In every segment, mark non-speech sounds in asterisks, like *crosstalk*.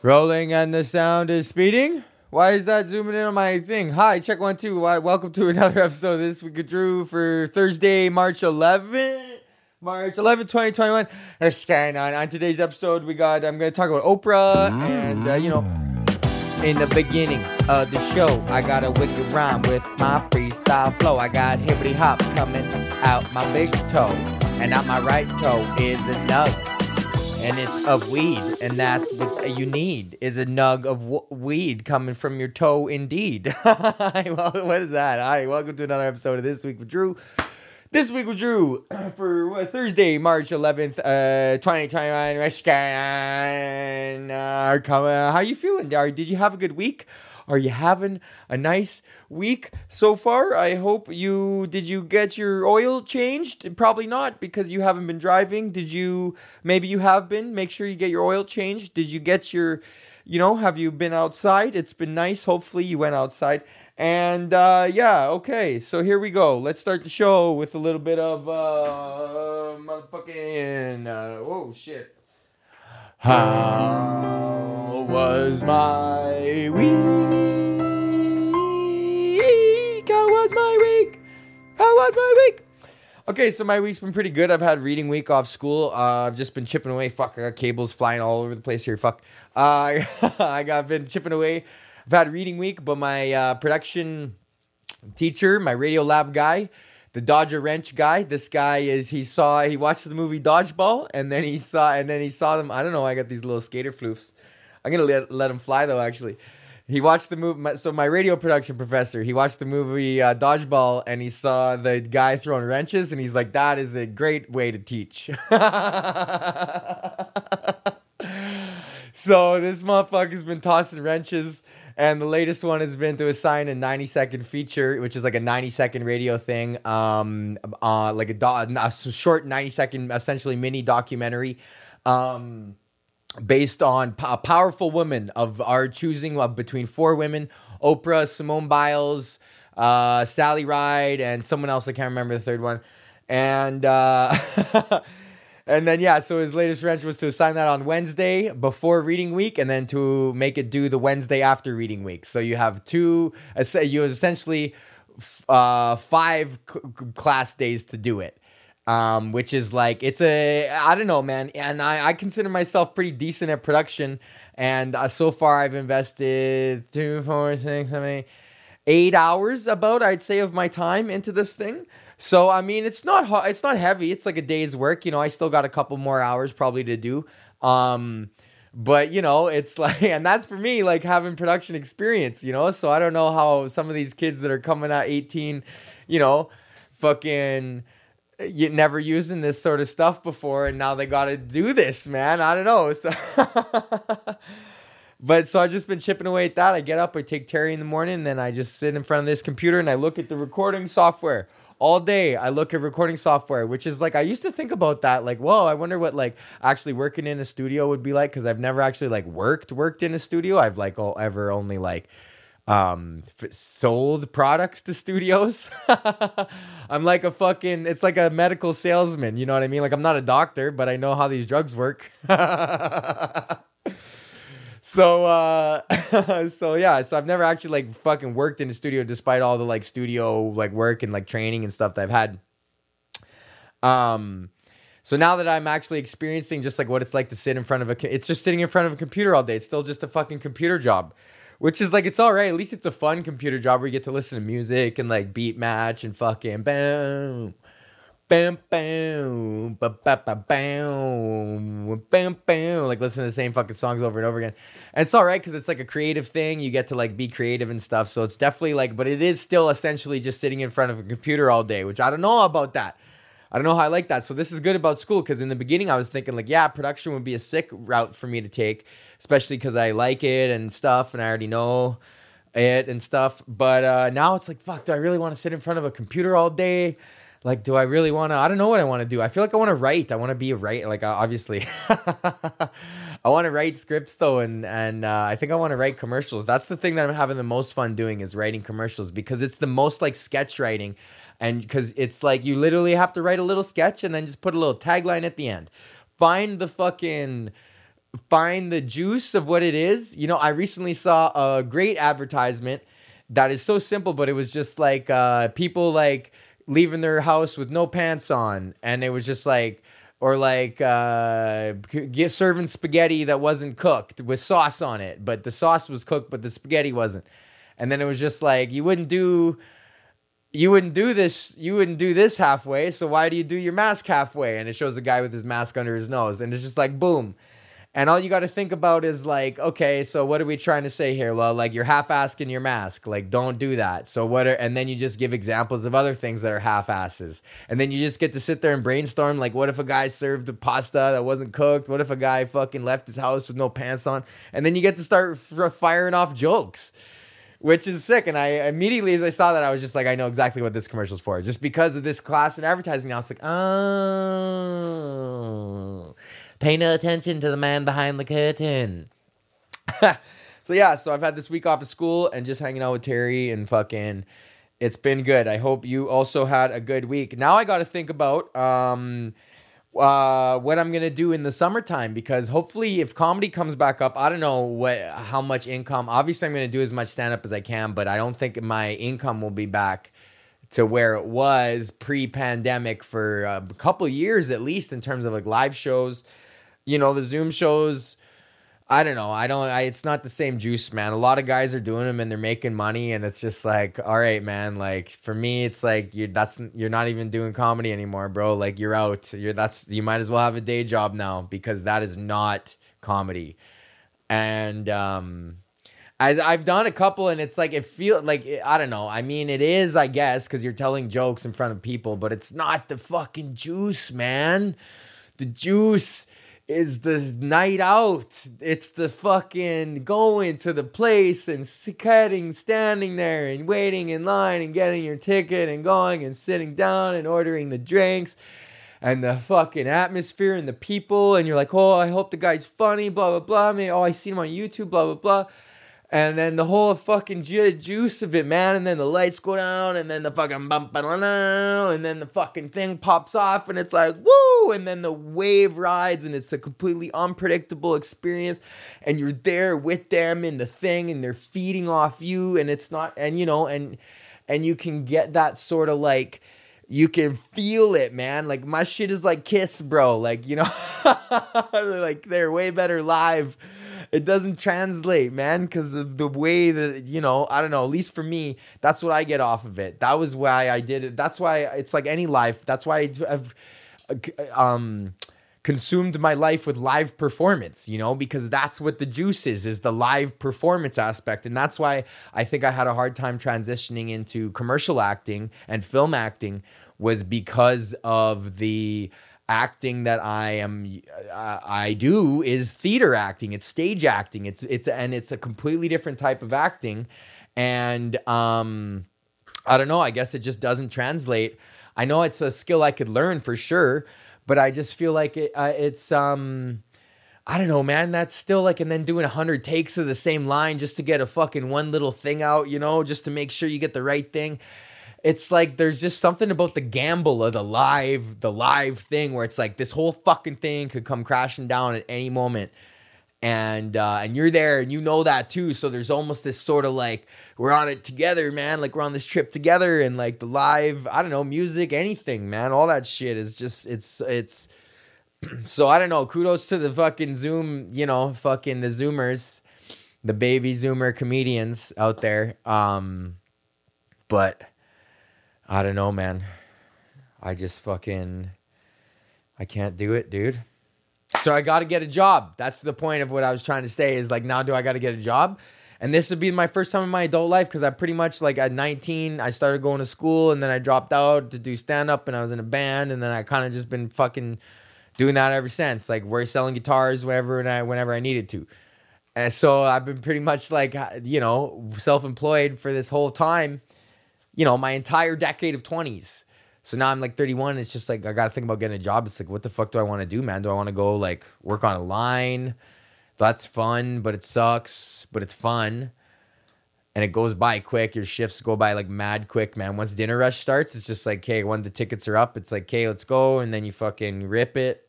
Rolling and the sound is speeding. Why is that zooming in on my thing? Hi, check one two. Why, welcome to *laughs* another episode of this week of Drew for Thursday, March 11, March 11, 2021. What's going on? On today's episode, we got I'm going to talk about Oprah and uh, you know, in the beginning of the show, I got a wicked rhyme with my freestyle flow. I got hippity hop coming out my big toe, and out my right toe is a nug and it's of weed, and that's what you need is a nug of w- weed coming from your toe, indeed. *laughs* what is that? Hi, welcome to another episode of this week with Drew. This week with Drew *clears throat* for uh, Thursday, March 11th, uh, 2021. Uh, come, uh, you feeling? Did you have a good week? Are you having a nice week so far? I hope you did you get your oil changed? Probably not because you haven't been driving. Did you maybe you have been? Make sure you get your oil changed. Did you get your you know, have you been outside? It's been nice. Hopefully you went outside. And uh, yeah, okay. So here we go. Let's start the show with a little bit of uh, motherfucking uh, whoa shit. How was my week? How was my week? How was my week? Okay, so my week's been pretty good. I've had reading week off school. Uh, I've just been chipping away. Fuck, I got cables flying all over the place here. Fuck. Uh, *laughs* I got been chipping away. I've had reading week, but my uh, production teacher, my radio lab guy, the Dodger wrench guy. This guy is he saw he watched the movie Dodgeball, and then he saw and then he saw them. I don't know. I got these little skater floofs. I'm gonna let let him fly though. Actually, he watched the movie. So my radio production professor, he watched the movie uh, Dodgeball, and he saw the guy throwing wrenches, and he's like, "That is a great way to teach." *laughs* so this motherfucker's been tossing wrenches. And the latest one has been to assign a 90 second feature, which is like a 90 second radio thing, um, uh, like a, do- a short 90 second, essentially mini documentary, um, based on a powerful women of our choosing of between four women Oprah, Simone Biles, uh, Sally Ride, and someone else. I can't remember the third one. And, uh, *laughs* And then yeah, so his latest wrench was to assign that on Wednesday before reading week, and then to make it do the Wednesday after reading week. So you have two, you essentially uh, five class days to do it. Um, which is like it's a I don't know, man, and I, I consider myself pretty decent at production, and uh, so far I've invested two, four, six, seven, eight, eight hours about I'd say of my time into this thing. So I mean, it's not it's not heavy. It's like a day's work. You know, I still got a couple more hours probably to do. Um, but you know, it's *laughs* like, and that's for me like having production experience. You know, so I don't know how some of these kids that are coming at 18, you know, fucking you never using this sort of stuff before and now they got to do this man i don't know *laughs* so but so i've just been chipping away at that i get up i take terry in the morning then i just sit in front of this computer and i look at the recording software all day I look at recording software, which is like I used to think about that. Like, whoa, I wonder what like actually working in a studio would be like because I've never actually like worked worked in a studio. I've like all, ever only like um sold products to studios. *laughs* I'm like a fucking it's like a medical salesman, you know what I mean? Like I'm not a doctor, but I know how these drugs work. *laughs* So uh *laughs* so yeah, so I've never actually like fucking worked in a studio despite all the like studio like work and like training and stuff that I've had. Um so now that I'm actually experiencing just like what it's like to sit in front of a it's just sitting in front of a computer all day. It's still just a fucking computer job. Which is like it's all right. At least it's a fun computer job where you get to listen to music and like beat match and fucking boom bam bam. Ba ba ba bam. Bam bam. Like listen to the same fucking songs over and over again. And it's all right because it's like a creative thing. You get to like be creative and stuff. So it's definitely like but it is still essentially just sitting in front of a computer all day which i don't know about that. I don't know how i like that. So this is good about school because in the beginning i was thinking like yeah production would be a sick route for me to take especially because i like it and stuff and i already know it and stuff. But uh now it's like fuck do i really want to sit in front of a computer all day like do i really want to i don't know what i want to do. I feel like i want to write. I want to be a writer like obviously. *laughs* I want to write scripts though and and uh, i think i want to write commercials. That's the thing that i'm having the most fun doing is writing commercials because it's the most like sketch writing and because it's like you literally have to write a little sketch and then just put a little tagline at the end. Find the fucking find the juice of what it is. You know, I recently saw a great advertisement that is so simple, but it was just like uh, people like leaving their house with no pants on, and it was just like, or like uh, get serving spaghetti that wasn't cooked with sauce on it, but the sauce was cooked, but the spaghetti wasn't. And then it was just like you wouldn't do you wouldn't do this you wouldn't do this halfway so why do you do your mask halfway and it shows a guy with his mask under his nose and it's just like boom and all you got to think about is like, okay, so what are we trying to say here? Well, like you're half-asking your mask. Like, don't do that. So what are, and then you just give examples of other things that are half-asses. And then you just get to sit there and brainstorm. Like, what if a guy served a pasta that wasn't cooked? What if a guy fucking left his house with no pants on? And then you get to start firing off jokes which is sick. And I immediately, as I saw that, I was just like, I know exactly what this commercial's for. Just because of this class in advertising, I was like, oh, Pay no attention to the man behind the curtain. *laughs* so yeah, so I've had this week off of school and just hanging out with Terry and fucking it's been good. I hope you also had a good week. Now I got to think about um uh, what I'm gonna do in the summertime because hopefully, if comedy comes back up, I don't know what how much income. Obviously, I'm gonna do as much stand up as I can, but I don't think my income will be back to where it was pre-pandemic for a couple years at least in terms of like live shows you know, the Zoom shows. I don't know. I don't. I, it's not the same juice, man. A lot of guys are doing them and they're making money, and it's just like, all right, man. Like for me, it's like you. That's you're not even doing comedy anymore, bro. Like you're out. You're that's you might as well have a day job now because that is not comedy. And um, I, I've done a couple, and it's like it feel like I don't know. I mean, it is, I guess, because you're telling jokes in front of people, but it's not the fucking juice, man. The juice is the night out. It's the fucking going to the place and sitting, standing there and waiting in line and getting your ticket and going and sitting down and ordering the drinks and the fucking atmosphere and the people. And you're like, oh, I hope the guy's funny, blah, blah, blah. I mean, oh, I see him on YouTube, blah, blah, blah and then the whole fucking ju- juice of it, man. And then the lights go down, and then the fucking bump, and then the fucking thing pops off, and it's like woo, and then the wave rides, and it's a completely unpredictable experience, and you're there with them in the thing, and they're feeding off you, and it's not, and you know, and and you can get that sort of like you can feel it, man. Like my shit is like Kiss, bro. Like you know, *laughs* like they're way better live it doesn't translate, man, because the, the way that, you know, I don't know, at least for me, that's what I get off of it. That was why I did it. That's why it's like any life. That's why I've um, consumed my life with live performance, you know, because that's what the juice is, is the live performance aspect. And that's why I think I had a hard time transitioning into commercial acting and film acting was because of the acting that I am uh, I do is theater acting. It's stage acting. It's it's and it's a completely different type of acting. And um I don't know, I guess it just doesn't translate. I know it's a skill I could learn for sure, but I just feel like it uh, it's um I don't know, man. That's still like, and then doing a hundred takes of the same line just to get a fucking one little thing out, you know, just to make sure you get the right thing it's like there's just something about the gamble of the live the live thing where it's like this whole fucking thing could come crashing down at any moment. And uh, and you're there and you know that too. So there's almost this sort of like we're on it together man. Like we're on this trip together and like the live i don't know music anything man. All that shit is just it's it's *clears throat* so i don't know. Kudos to the fucking zoom you know fucking the zoomers the baby zoomer comedians out there. Um but I don't know, man. I just fucking I can't do it, dude. So I got to get a job. That's the point of what I was trying to say is like now do I got to get a job? And this would be my first time in my adult life because I pretty much like at 19 I started going to school and then I dropped out to do stand up and I was in a band and then I kind of just been fucking doing that ever since. Like we're selling guitars whenever and I whenever I needed to. And so I've been pretty much like you know self-employed for this whole time you know, my entire decade of 20s. So now I'm like 31. It's just like I gotta think about getting a job. It's like, what the fuck do I want to do, man? Do I want to go like work on a line? That's fun, but it sucks, but it's fun. And it goes by quick. Your shifts go by like mad quick, man. Once dinner rush starts, it's just like, okay, when the tickets are up, it's like, okay, let's go. And then you fucking rip it.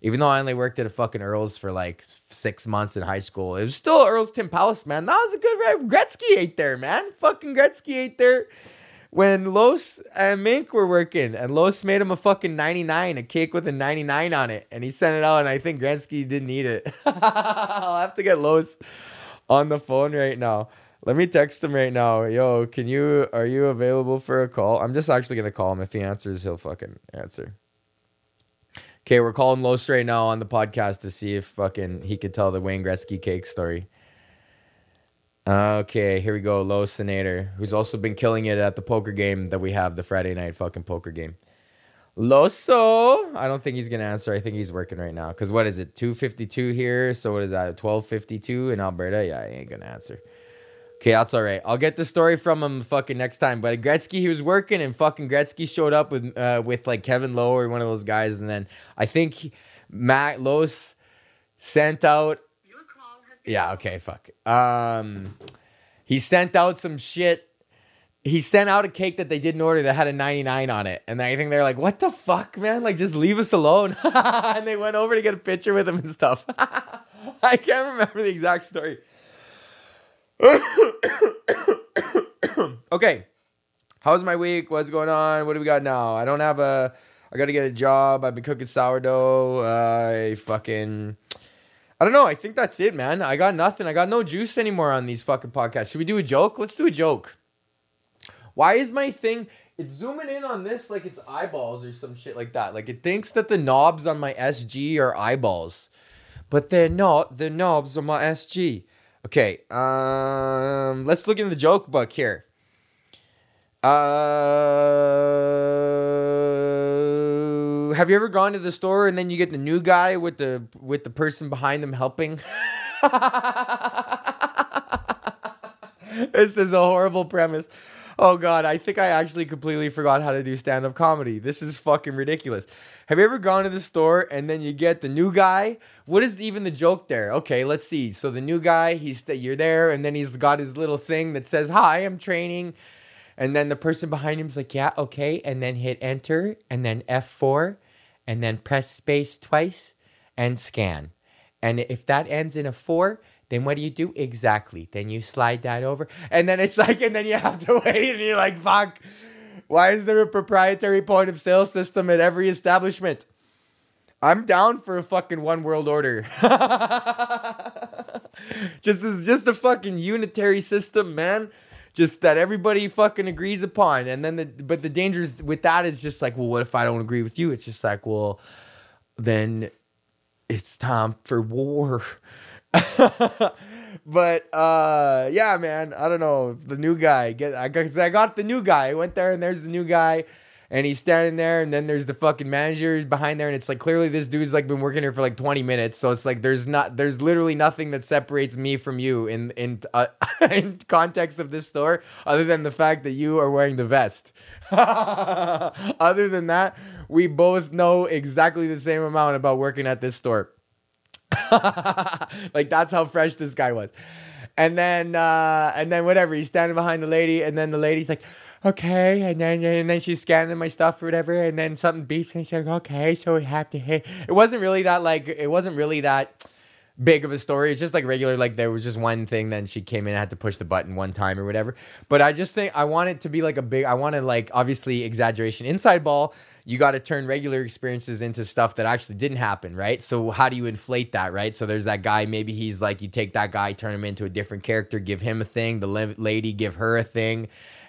Even though I only worked at a fucking Earl's for like six months in high school, it was still Earl's Tin Palace, man. That was a good. Gretzky ate there, man. Fucking Gretzky ate there when Los and Mink were working, and Los made him a fucking 99, a cake with a 99 on it, and he sent it out, and I think Gretzky didn't eat it. *laughs* I'll have to get Los on the phone right now. Let me text him right now. Yo, can you are you available for a call? I'm just actually gonna call him. If he answers, he'll fucking answer. Okay, we're calling Los right now on the podcast to see if fucking he could tell the Wayne Gretzky cake story. Okay, here we go. Los Senator, who's also been killing it at the poker game that we have, the Friday night fucking poker game. Loso, I don't think he's gonna answer. I think he's working right now. Cause what is it? Two fifty two here. So what is that? Twelve fifty two in Alberta. Yeah, he ain't gonna answer. Okay, that's all right. I'll get the story from him fucking next time. But Gretzky, he was working, and fucking Gretzky showed up with uh, with like Kevin Lowe or one of those guys, and then I think he, Matt Los sent out. Yeah. Okay. Fuck. Um, he sent out some shit. He sent out a cake that they didn't order that had a 99 on it. And I think they're like, what the fuck, man? Like, just leave us alone. *laughs* and they went over to get a picture with him and stuff. *laughs* I can't remember the exact story. *coughs* okay. How's my week? What's going on? What do we got now? I don't have a. I got to get a job. I've been cooking sourdough. I fucking. I don't know. I think that's it, man. I got nothing. I got no juice anymore on these fucking podcasts. Should we do a joke? Let's do a joke. Why is my thing. It's zooming in on this like it's eyeballs or some shit like that. Like it thinks that the knobs on my SG are eyeballs, but they're not. The knobs on my SG. Okay, um, let's look in the joke book here. Uh, have you ever gone to the store and then you get the new guy with the with the person behind them helping? *laughs* this is a horrible premise. Oh god, I think I actually completely forgot how to do stand-up comedy. This is fucking ridiculous. Have you ever gone to the store and then you get the new guy? What is even the joke there? Okay, let's see. So the new guy, he's you're there, and then he's got his little thing that says, "Hi, I'm training," and then the person behind him's like, "Yeah, okay," and then hit enter, and then F4, and then press space twice, and scan. And if that ends in a four, then what do you do exactly? Then you slide that over, and then it's *laughs* like, and then you have to wait, and you're like, "Fuck." Why is there a proprietary point of sale system at every establishment? I'm down for a fucking one world order. *laughs* just is just a fucking unitary system, man. Just that everybody fucking agrees upon. And then the but the dangers with that is just like, well, what if I don't agree with you? It's just like, well, then it's time for war. *laughs* but uh yeah man i don't know the new guy get i got i got the new guy i went there and there's the new guy and he's standing there and then there's the fucking manager behind there and it's like clearly this dude's like been working here for like 20 minutes so it's like there's not there's literally nothing that separates me from you in in uh, *laughs* in context of this store other than the fact that you are wearing the vest *laughs* other than that we both know exactly the same amount about working at this store *laughs* like that's how fresh this guy was. And then uh and then whatever, he's standing behind the lady, and then the lady's like, okay, and then and then she's scanning my stuff or whatever, and then something beeps and she's like, okay, so we have to hit. It wasn't really that like it wasn't really that big of a story. It's just like regular, like there was just one thing. Then she came in and had to push the button one time or whatever. But I just think I want it to be like a big. I want to like obviously exaggeration inside ball you got to turn regular experiences into stuff that actually didn't happen, right? So how do you inflate that, right? So there's that guy, maybe he's like, you take that guy, turn him into a different character, give him a thing, the lady, give her a thing,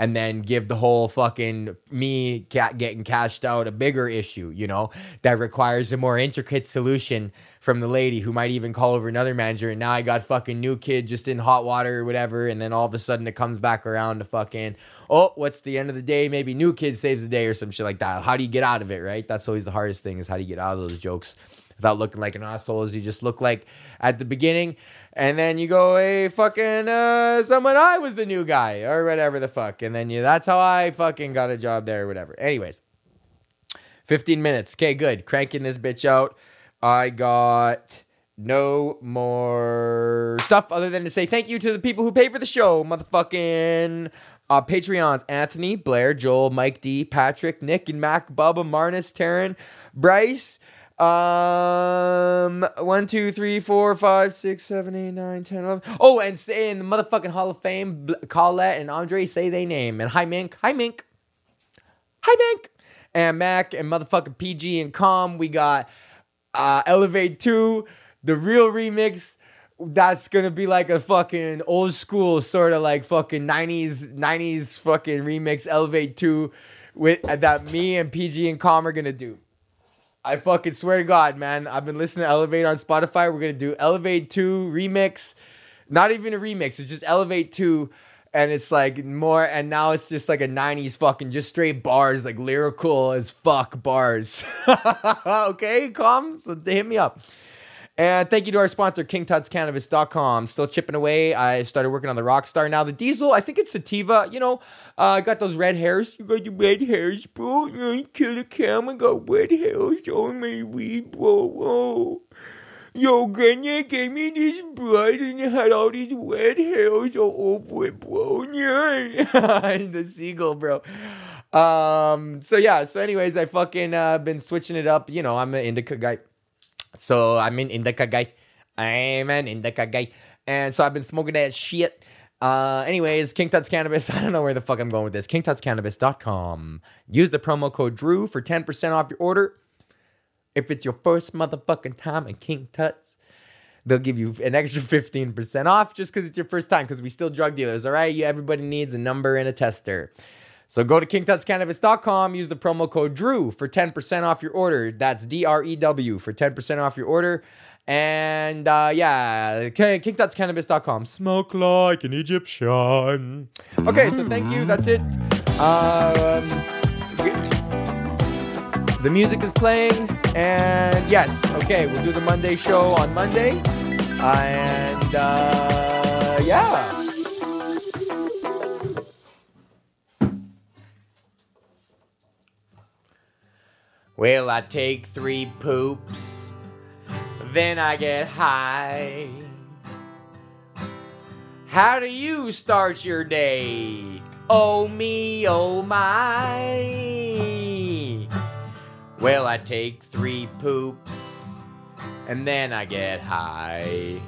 and then give the whole fucking me cat getting cashed out a bigger issue, you know, that requires a more intricate solution from the lady who might even call over another manager. And now I got fucking new kid just in hot water or whatever. And then all of a sudden it comes back around to fucking, oh, what's the end of the day? Maybe new kid saves the day or some shit like that. How do you get out of it, right? That's always the hardest thing is how do you get out of those jokes without looking like an asshole as you just look like at the beginning. And then you go, hey, fucking, uh, someone, I was the new guy or whatever the fuck. And then you, that's how I fucking got a job there or whatever. Anyways, 15 minutes. Okay, good. Cranking this bitch out. I got no more stuff other than to say thank you to the people who pay for the show, motherfucking uh, Patreons Anthony, Blair, Joel, Mike D, Patrick, Nick, and Mac, Bubba, Marnus, Taryn, Bryce, Um, one, two, three, four, five, six, seven, eight, nine, ten, eleven. Oh, and say in the motherfucking Hall of Fame, Colette and Andre say they name. And hi, Mink. Hi, Mink. Hi, Mink. And Mac and motherfucking PG and Com. We got uh, Elevate 2, the real remix. That's gonna be like a fucking old school sort of like fucking 90s 90s fucking remix Elevate 2 with that me and PG and Com are gonna do. I fucking swear to God, man. I've been listening to Elevate on Spotify. We're gonna do Elevate 2 remix. Not even a remix, it's just Elevate 2. And it's like more, and now it's just like a 90s fucking just straight bars, like lyrical as fuck bars. *laughs* okay, calm. So hit me up. And thank you to our sponsor, KingTutsCannabis.com. Still chipping away. I started working on the Rockstar now. The Diesel, I think it's Sativa. You know, uh, I got those red hairs. You got the red hairs, bro. You kill a cam. I got red hairs on my weed, bro. Whoa. Yo, Granny gave me this blood and it had all these red hairs all over it, bro. Yeah. *laughs* the seagull, bro. Um, so yeah, so anyways, I fucking uh been switching it up. You know, I'm an indica guy. So I'm an indica guy. I'm an indica guy. And so I've been smoking that shit. Uh, anyways, King Tut's Cannabis. *laughs* I don't know where the fuck I'm going with this. KingTutsCannabis.com. Use the promo code Drew for 10% off your order. If it's your first motherfucking time at King Tuts, they'll give you an extra 15% off just because it's your first time because we still drug dealers, all right? You, everybody needs a number and a tester. So go to kingtutscannabis.com, use the promo code DREW for 10% off your order. That's D R E W for 10% off your order. And uh, yeah, kingtutscannabis.com. Smoke like an Egyptian. Okay, so thank you. That's it. Um, the music is playing. And yes, okay, we'll do the Monday show on Monday. And uh, yeah. Well, I take three poops, then I get high. How do you start your day? Oh me, oh my. Well, I take three poops, and then I get high.